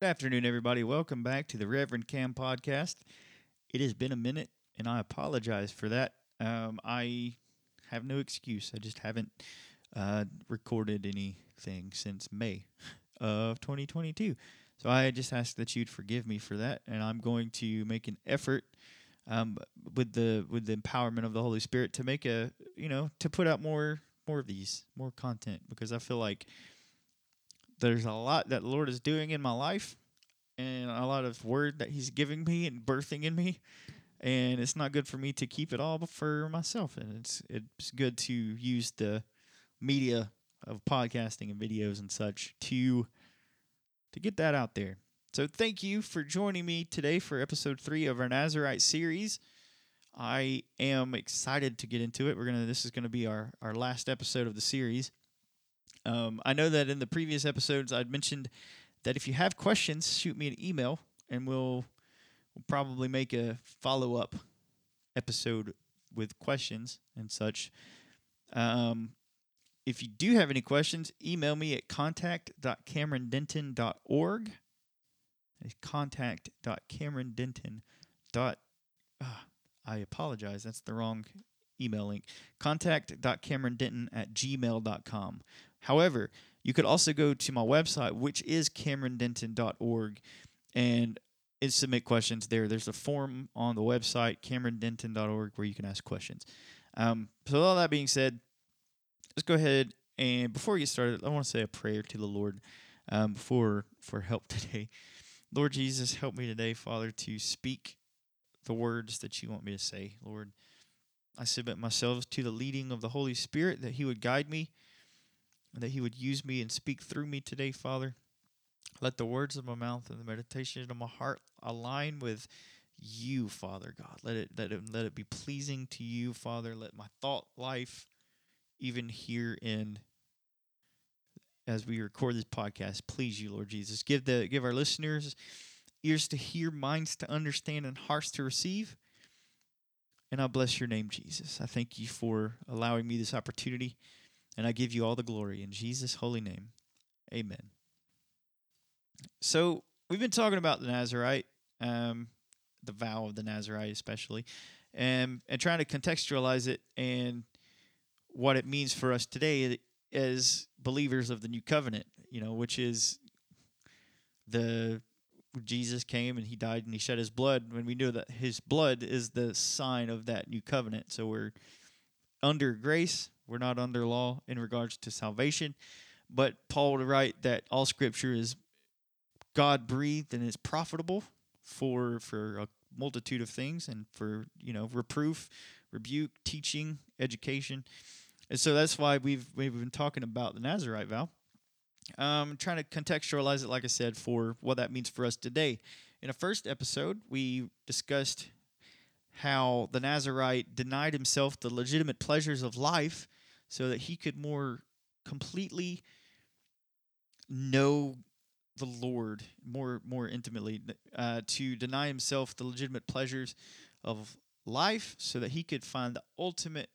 Good afternoon, everybody. Welcome back to the Reverend Cam podcast. It has been a minute, and I apologize for that. Um, I have no excuse. I just haven't uh, recorded anything since May of 2022. So I just ask that you'd forgive me for that, and I'm going to make an effort um, with the with the empowerment of the Holy Spirit to make a you know to put out more more of these more content because I feel like there's a lot that the Lord is doing in my life and a lot of word that He's giving me and birthing in me. And it's not good for me to keep it all for myself. And it's it's good to use the media of podcasting and videos and such to to get that out there. So thank you for joining me today for episode three of our Nazarite series. I am excited to get into it. We're gonna this is gonna be our, our last episode of the series. Um, I know that in the previous episodes I'd mentioned that if you have questions, shoot me an email and we'll, we'll probably make a follow up episode with questions and such. Um, if you do have any questions, email me at contact.camerondenton.org. It's contact.camerondenton. Uh, I apologize. That's the wrong email link. Contact.camerondenton at gmail.com. However, you could also go to my website, which is camerondenton.org, and submit questions there. There's a form on the website, camerondenton.org, where you can ask questions. Um, so, all that being said, let's go ahead and before we get started, I want to say a prayer to the Lord um, for for help today. Lord Jesus, help me today, Father, to speak the words that you want me to say. Lord, I submit myself to the leading of the Holy Spirit that He would guide me and that He would use me and speak through me today, Father. Let the words of my mouth and the meditation of my heart align with you, Father God. Let it let it let it be pleasing to you, Father. Let my thought life, even here in as we record this podcast, please you, Lord Jesus. Give the give our listeners ears to hear, minds to understand, and hearts to receive. And I bless your name, Jesus. I thank you for allowing me this opportunity and I give you all the glory in Jesus' holy name. Amen. So, we've been talking about the Nazarite, um, the vow of the Nazarite, especially, and, and trying to contextualize it and what it means for us today as believers of the new covenant, you know, which is the Jesus came and he died and he shed his blood when we know that his blood is the sign of that new covenant. So we're under grace, we're not under law in regards to salvation. But Paul would write that all scripture is God breathed and is profitable for for a multitude of things and for, you know, reproof, rebuke, teaching, education. And so that's why we've we've been talking about the Nazarite vow. Um, trying to contextualize it, like I said, for what that means for us today. In a first episode, we discussed how the Nazarite denied himself the legitimate pleasures of life so that he could more completely know the Lord more more intimately, uh, to deny himself the legitimate pleasures of life, so that he could find the ultimate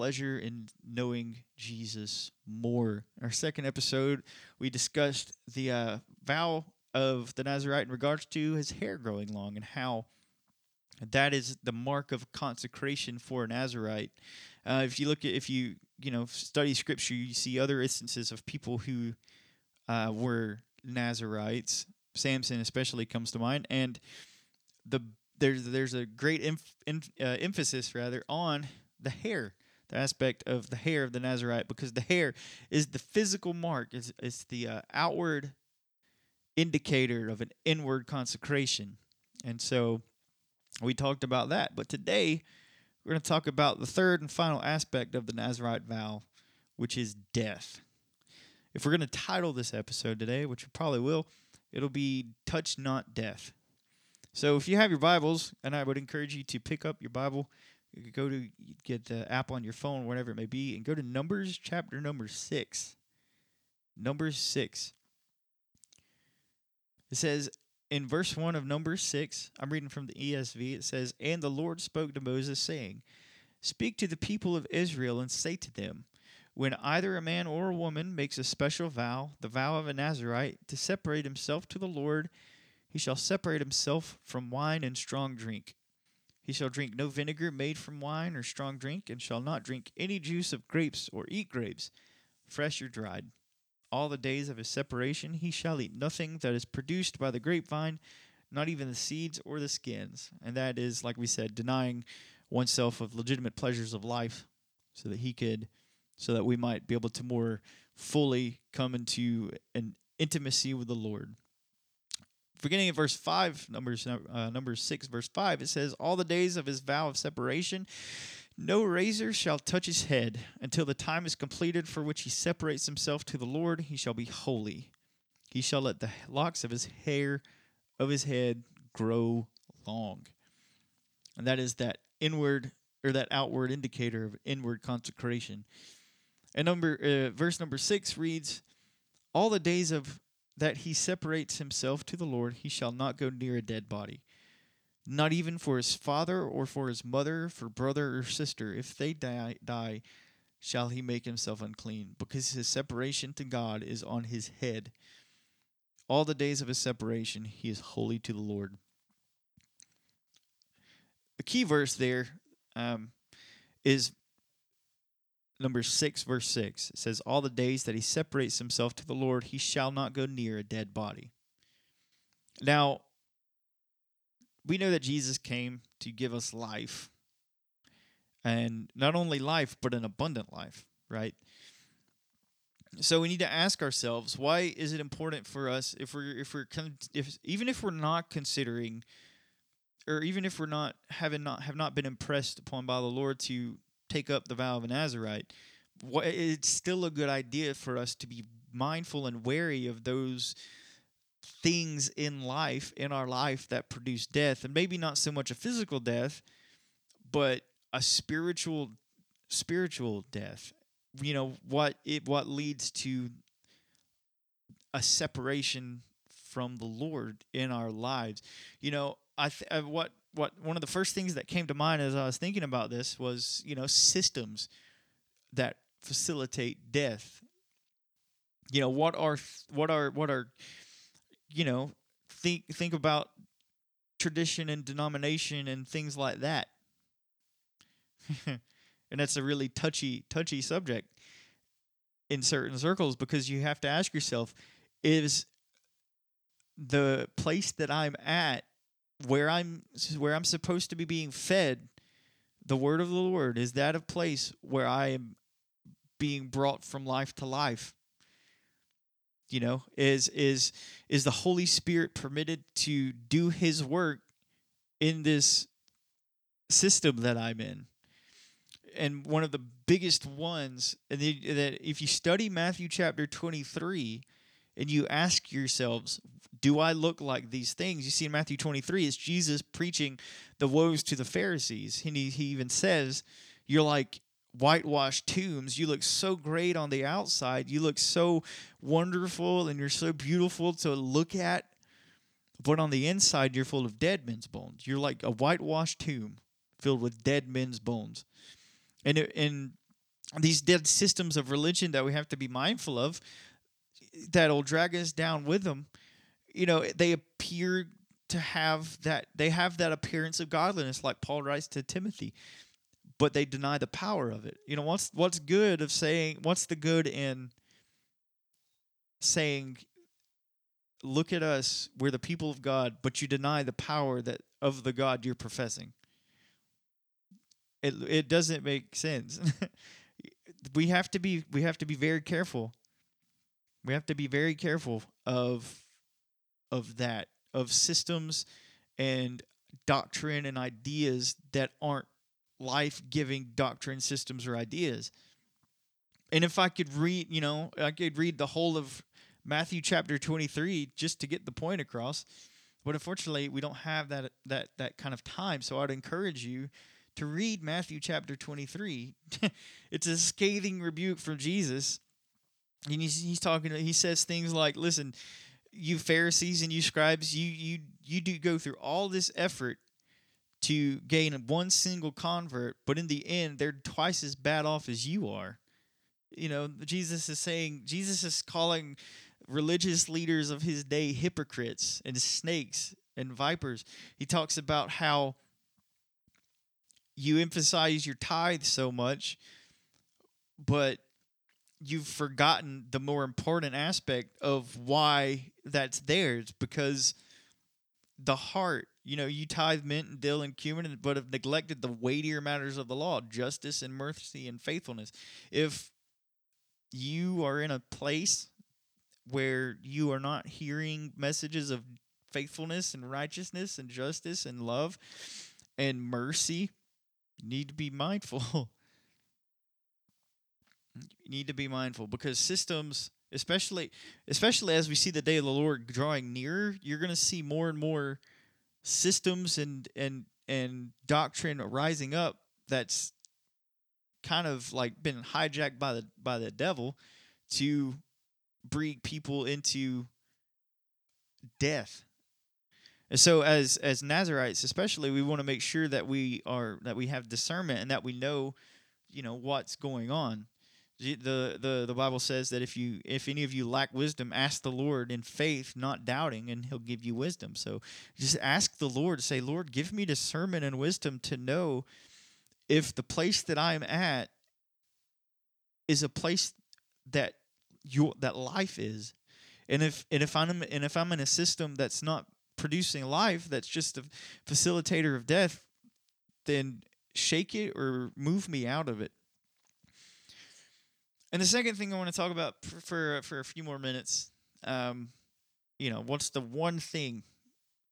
pleasure in knowing Jesus more. In our second episode, we discussed the uh, vow of the Nazarite in regards to his hair growing long and how that is the mark of consecration for a Nazarite. Uh, if you look at, if you you know study Scripture, you see other instances of people who uh, were Nazarites. Samson especially comes to mind, and the there's there's a great inf, uh, emphasis rather on the hair, the aspect of the hair of the Nazarite, because the hair is the physical mark, it's, it's the uh, outward indicator of an inward consecration, and so we talked about that. But today, we're going to talk about the third and final aspect of the Nazarite vow, which is death. If we're going to title this episode today, which we probably will, it'll be Touch Not Death. So if you have your Bibles, and I would encourage you to pick up your Bible, go to get the app on your phone, whatever it may be, and go to Numbers chapter number six. Numbers six. It says, in verse 1 of Numbers 6, I'm reading from the ESV, it says, And the Lord spoke to Moses, saying, Speak to the people of Israel and say to them, when either a man or a woman makes a special vow, the vow of a Nazarite, to separate himself to the Lord, he shall separate himself from wine and strong drink. He shall drink no vinegar made from wine or strong drink, and shall not drink any juice of grapes or eat grapes, fresh or dried. All the days of his separation he shall eat nothing that is produced by the grapevine, not even the seeds or the skins. And that is, like we said, denying oneself of legitimate pleasures of life so that he could so that we might be able to more fully come into an intimacy with the Lord. Beginning at verse 5, Numbers, uh, Numbers 6, verse 5, it says, All the days of his vow of separation, no razor shall touch his head until the time is completed for which he separates himself to the Lord. He shall be holy. He shall let the locks of his hair of his head grow long. And that is that inward or that outward indicator of inward consecration. And number uh, verse number 6 reads, "All the days of that he separates himself to the Lord, he shall not go near a dead body, not even for his father or for his mother, for brother or sister, if they die, die shall he make himself unclean, because his separation to God is on his head. All the days of his separation he is holy to the Lord." A key verse there um, is number 6 verse 6 it says all the days that he separates himself to the lord he shall not go near a dead body. Now we know that jesus came to give us life and not only life but an abundant life right? So we need to ask ourselves why is it important for us if we're if we're if even if we're not considering or even if we're not having not have not been impressed upon by the Lord to take up the vow of a Nazarite, it's still a good idea for us to be mindful and wary of those things in life in our life that produce death. And maybe not so much a physical death but a spiritual spiritual death. You know what it what leads to a separation from the lord in our lives. You know i th- uh, what what one of the first things that came to mind as I was thinking about this was you know systems that facilitate death. You know what are what are what are you know think think about tradition and denomination and things like that. and that's a really touchy touchy subject in certain circles because you have to ask yourself is the place that I'm at where I'm where I'm supposed to be being fed the word of the Lord is that a place where I am being brought from life to life. You know is is is the holy spirit permitted to do his work in this system that i'm in? And one of the biggest ones that if you study matthew chapter 23 and you ask yourselves do I look like these things? You see in Matthew 23, it's Jesus preaching the woes to the Pharisees. And he, he even says, You're like whitewashed tombs. You look so great on the outside. You look so wonderful and you're so beautiful to look at. But on the inside, you're full of dead men's bones. You're like a whitewashed tomb filled with dead men's bones. And, and these dead systems of religion that we have to be mindful of that'll drag us down with them you know, they appear to have that they have that appearance of godliness like Paul writes to Timothy but they deny the power of it. You know what's what's good of saying what's the good in saying look at us we're the people of God but you deny the power that of the God you're professing? It it doesn't make sense. We have to be we have to be very careful we have to be very careful of of that of systems and doctrine and ideas that aren't life-giving doctrine systems or ideas. And if i could read you know i could read the whole of matthew chapter 23 just to get the point across but unfortunately we don't have that that that kind of time. So i'd encourage you to read matthew chapter 23 it's a scathing rebuke from jesus and he's, he's talking he says things like listen you Pharisees and you scribes, you you you do go through all this effort to gain one single convert, but in the end, they're twice as bad off as you are. you know, Jesus is saying, Jesus is calling religious leaders of his day hypocrites and snakes and vipers. He talks about how you emphasize your tithe so much, but you've forgotten the more important aspect of why that's there. It's because the heart, you know, you tithe mint and dill and cumin, but have neglected the weightier matters of the law, justice and mercy and faithfulness. If you are in a place where you are not hearing messages of faithfulness and righteousness and justice and love and mercy, you need to be mindful. you need to be mindful because systems especially especially as we see the day of the Lord drawing nearer, you're going to see more and more systems and and and doctrine rising up that's kind of like been hijacked by the by the devil to bring people into death. And so as as Nazarites especially we want to make sure that we are that we have discernment and that we know you know what's going on. The, the the Bible says that if you if any of you lack wisdom ask the Lord in faith not doubting and he'll give you wisdom. So just ask the Lord say Lord give me discernment and wisdom to know if the place that I'm at is a place that your that life is and if and if I'm and if I'm in a system that's not producing life that's just a facilitator of death then shake it or move me out of it and the second thing I want to talk about for for, for a few more minutes um you know what's the one thing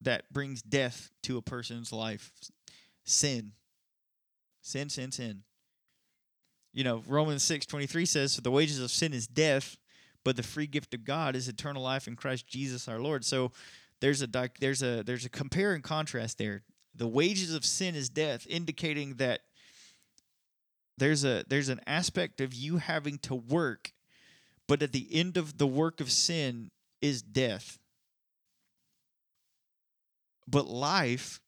that brings death to a person's life sin sin sin sin you know, Romans 6 23 says, So the wages of sin is death, but the free gift of God is eternal life in Christ Jesus our Lord. So there's a there's a there's a compare and contrast there. The wages of sin is death, indicating that there's a there's an aspect of you having to work, but at the end of the work of sin is death. But life,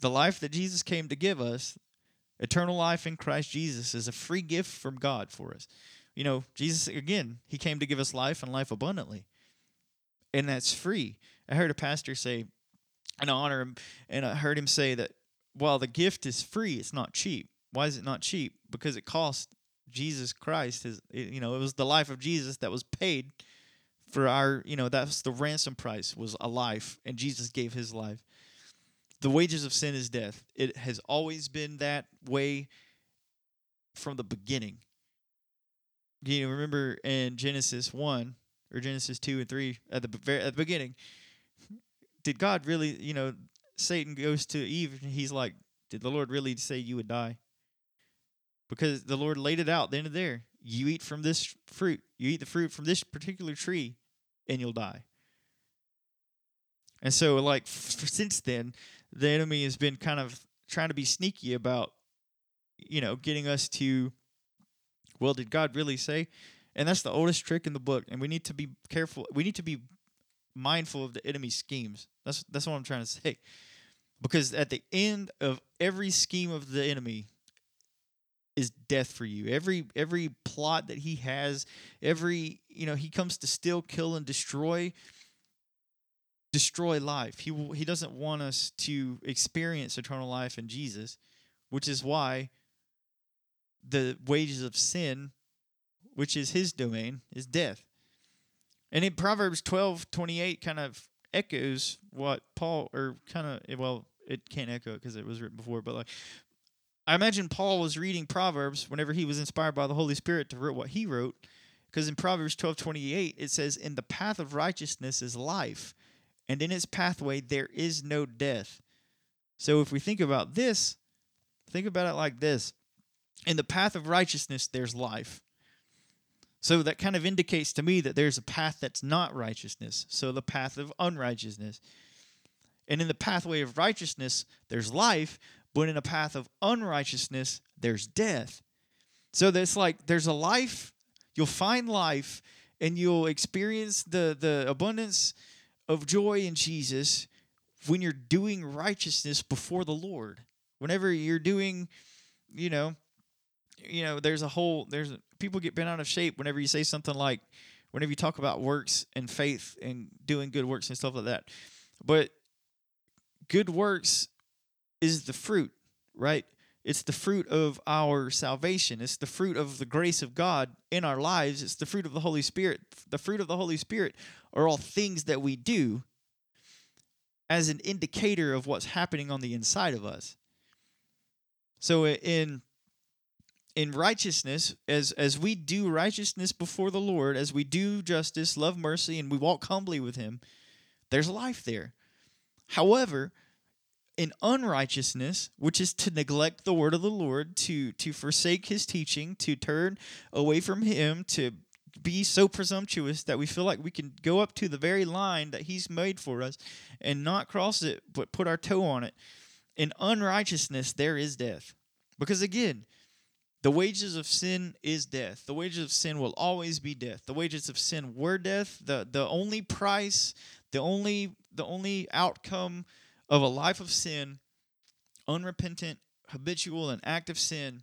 the life that Jesus came to give us, Eternal life in Christ Jesus is a free gift from God for us. You know, Jesus, again, he came to give us life and life abundantly. And that's free. I heard a pastor say, and I honor him, and I heard him say that while the gift is free, it's not cheap. Why is it not cheap? Because it cost Jesus Christ his you know, it was the life of Jesus that was paid for our, you know, that's the ransom price was a life and Jesus gave his life the wages of sin is death. It has always been that way from the beginning. You remember in Genesis 1 or Genesis 2 and 3 at the very at the beginning, did God really, you know, Satan goes to Eve and he's like, Did the Lord really say you would die? Because the Lord laid it out then and there. You eat from this fruit, you eat the fruit from this particular tree, and you'll die. And so, like, since then, the enemy has been kind of trying to be sneaky about, you know, getting us to, well, did God really say? And that's the oldest trick in the book. And we need to be careful. We need to be mindful of the enemy's schemes. That's that's what I'm trying to say. Because at the end of every scheme of the enemy is death for you. Every every plot that he has, every you know, he comes to steal, kill, and destroy destroy life. He he doesn't want us to experience eternal life in Jesus, which is why the wages of sin, which is his domain, is death. And in Proverbs 12, 28 kind of echoes what Paul or kind of well, it can't echo it because it was written before, but like I imagine Paul was reading Proverbs whenever he was inspired by the Holy Spirit to write what he wrote. Because in Proverbs 12, 28, it says, In the path of righteousness is life, and in its pathway there is no death. So if we think about this, think about it like this in the path of righteousness, there's life. So that kind of indicates to me that there's a path that's not righteousness. So the path of unrighteousness. And in the pathway of righteousness, there's life, but in a path of unrighteousness, there's death. So that's like there's a life, you'll find life, and you'll experience the the abundance of joy in Jesus when you're doing righteousness before the Lord. Whenever you're doing, you know, you know, there's a whole there's people get bent out of shape whenever you say something like whenever you talk about works and faith and doing good works and stuff like that. But good works is the fruit, right? It's the fruit of our salvation. It's the fruit of the grace of God in our lives. It's the fruit of the Holy Spirit. The fruit of the Holy Spirit are all things that we do as an indicator of what's happening on the inside of us. So in in righteousness as as we do righteousness before the Lord, as we do justice, love mercy and we walk humbly with him, there's life there. However, in unrighteousness, which is to neglect the word of the Lord, to to forsake his teaching, to turn away from him, to be so presumptuous that we feel like we can go up to the very line that he's made for us and not cross it but put our toe on it. In unrighteousness there is death. Because again, the wages of sin is death. The wages of sin will always be death. The wages of sin were death. The the only price, the only the only outcome of a life of sin, unrepentant, habitual and active sin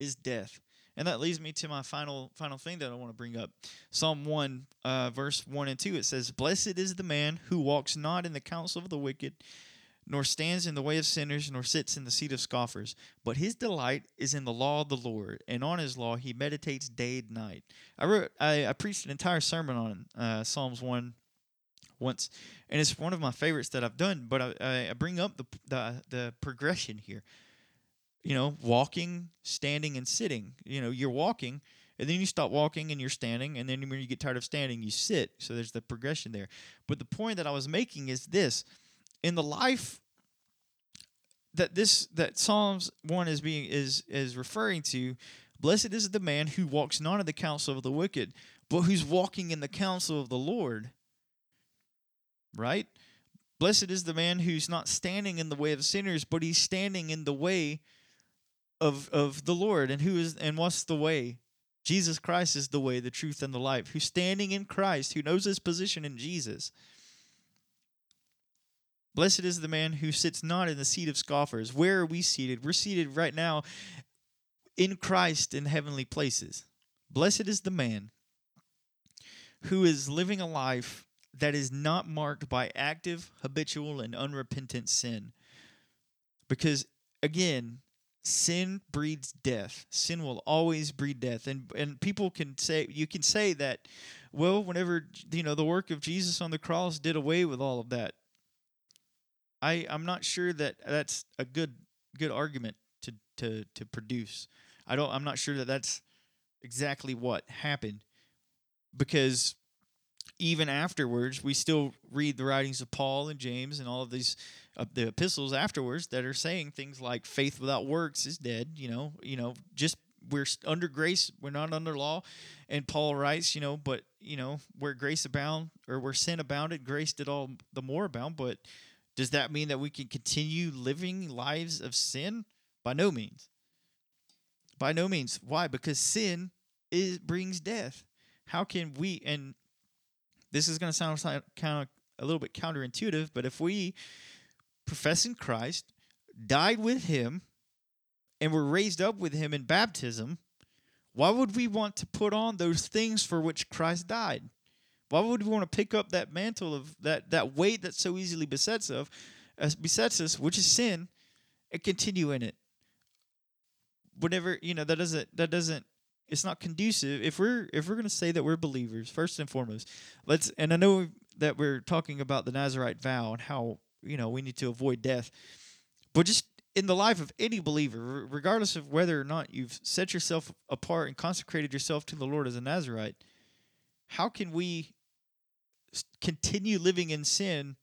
is death. And that leads me to my final final thing that I want to bring up. Psalm 1 uh, verse 1 and 2 it says, "Blessed is the man who walks not in the counsel of the wicked, nor stands in the way of sinners, nor sits in the seat of scoffers. But his delight is in the law of the Lord, and on his law he meditates day and night. I wrote, I, I preached an entire sermon on uh, Psalms one once, and it's one of my favorites that I've done. But I, I bring up the, the the progression here. You know, walking, standing, and sitting. You know, you're walking. And then you stop walking and you're standing, and then when you get tired of standing, you sit. So there's the progression there. But the point that I was making is this in the life that this that Psalms one is being is is referring to, blessed is the man who walks not in the counsel of the wicked, but who's walking in the counsel of the Lord. Right? Blessed is the man who's not standing in the way of sinners, but he's standing in the way of of the Lord. And who is and what's the way? Jesus Christ is the way, the truth, and the life. Who's standing in Christ, who knows his position in Jesus. Blessed is the man who sits not in the seat of scoffers. Where are we seated? We're seated right now in Christ in heavenly places. Blessed is the man who is living a life that is not marked by active, habitual, and unrepentant sin. Because, again, sin breeds death. Sin will always breed death. And, and people can say, you can say that, well, whenever, you know, the work of Jesus on the cross did away with all of that. I I'm not sure that that's a good good argument to to to produce. I don't I'm not sure that that's exactly what happened because even afterwards we still read the writings of Paul and James and all of these uh, the epistles afterwards that are saying things like faith without works is dead, you know, you know, just we're under grace, we're not under law. And Paul writes, you know, but you know, where grace abound or where sin abounded, grace did all the more abound, but does that mean that we can continue living lives of sin? By no means. By no means. Why? Because sin is brings death. How can we and this is going to sound kind of a little bit counterintuitive, but if we profess in Christ, died with him, and were raised up with him in baptism, why would we want to put on those things for which Christ died? Why would we want to pick up that mantle of that that weight that so easily besets of uh, besets us, which is sin, and continue in it? Whatever you know, that doesn't that doesn't it's not conducive if we're if we're going to say that we're believers first and foremost let's and i know that we're talking about the nazarite vow and how you know we need to avoid death but just in the life of any believer regardless of whether or not you've set yourself apart and consecrated yourself to the lord as a nazarite how can we continue living in sin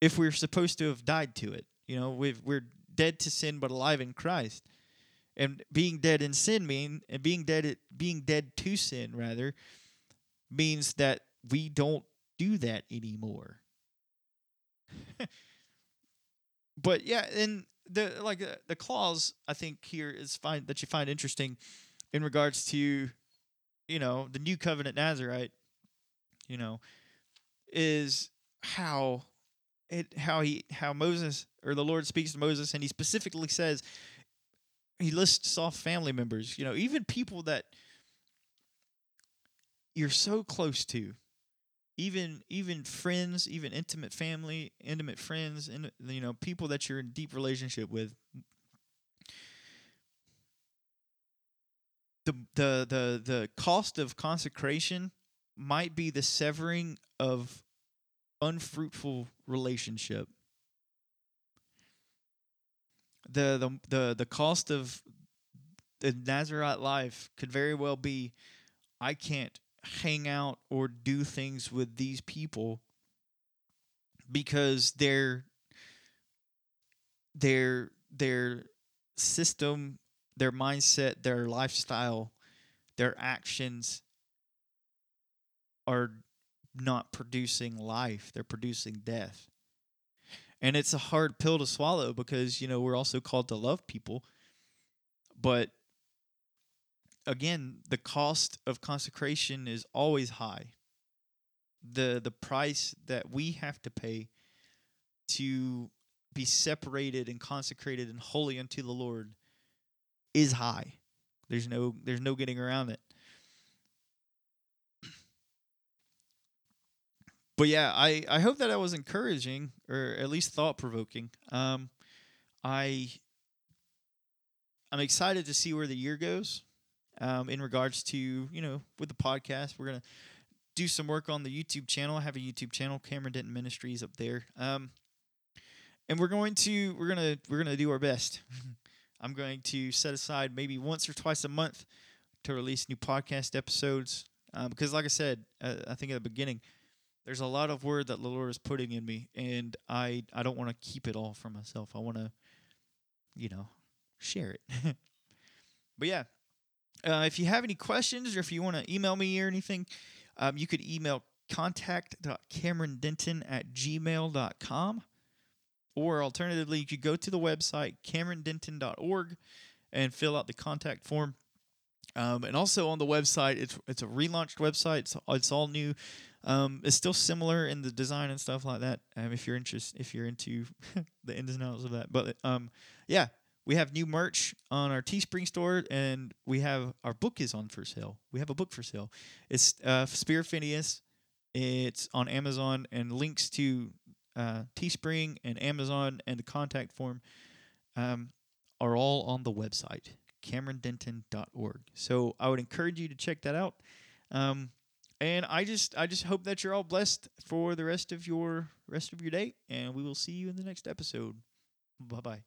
if we're supposed to have died to it. You know, we we're dead to sin but alive in Christ. And being dead in sin mean and being dead being dead to sin rather means that we don't do that anymore. but yeah, and the like uh, the clause I think here is fine that you find interesting in regards to you know the new covenant Nazarite. You know, is how it how he how Moses or the Lord speaks to Moses and he specifically says he lists off family members, you know, even people that you're so close to, even even friends, even intimate family, intimate friends, and you know, people that you're in deep relationship with. The the the the cost of consecration might be the severing of unfruitful relationship. The the the the cost of the Nazarite life could very well be I can't hang out or do things with these people because their their their system, their mindset, their lifestyle, their actions are not producing life, they're producing death. And it's a hard pill to swallow because, you know, we're also called to love people. But again, the cost of consecration is always high. The the price that we have to pay to be separated and consecrated and holy unto the Lord is high. There's no there's no getting around it. But yeah, I, I hope that I was encouraging or at least thought provoking. Um, I I'm excited to see where the year goes. Um, in regards to you know with the podcast, we're gonna do some work on the YouTube channel. I have a YouTube channel, Cameron Denton Ministries, up there. Um, and we're going to we're gonna we're gonna do our best. I'm going to set aside maybe once or twice a month to release new podcast episodes. Um, because, like I said, uh, I think at the beginning, there's a lot of word that the Lord is putting in me, and I I don't want to keep it all for myself. I want to, you know, share it. but yeah, uh, if you have any questions or if you want to email me or anything, um, you could email contact.camerondenton at gmail.com. Or alternatively, you could go to the website camerondenton.org and fill out the contact form. Um, and also on the website, it's it's a relaunched website. It's, it's all new. Um, it's still similar in the design and stuff like that. Um, if you're interested, if you're into the ins and outs of that, but um, yeah, we have new merch on our Teespring store, and we have our book is on for sale. We have a book for sale. It's uh, Spear Phineas. It's on Amazon, and links to uh, Teespring and Amazon and the contact form um, are all on the website camerondenton.org. So I would encourage you to check that out. Um, and I just I just hope that you're all blessed for the rest of your rest of your day and we will see you in the next episode. Bye-bye.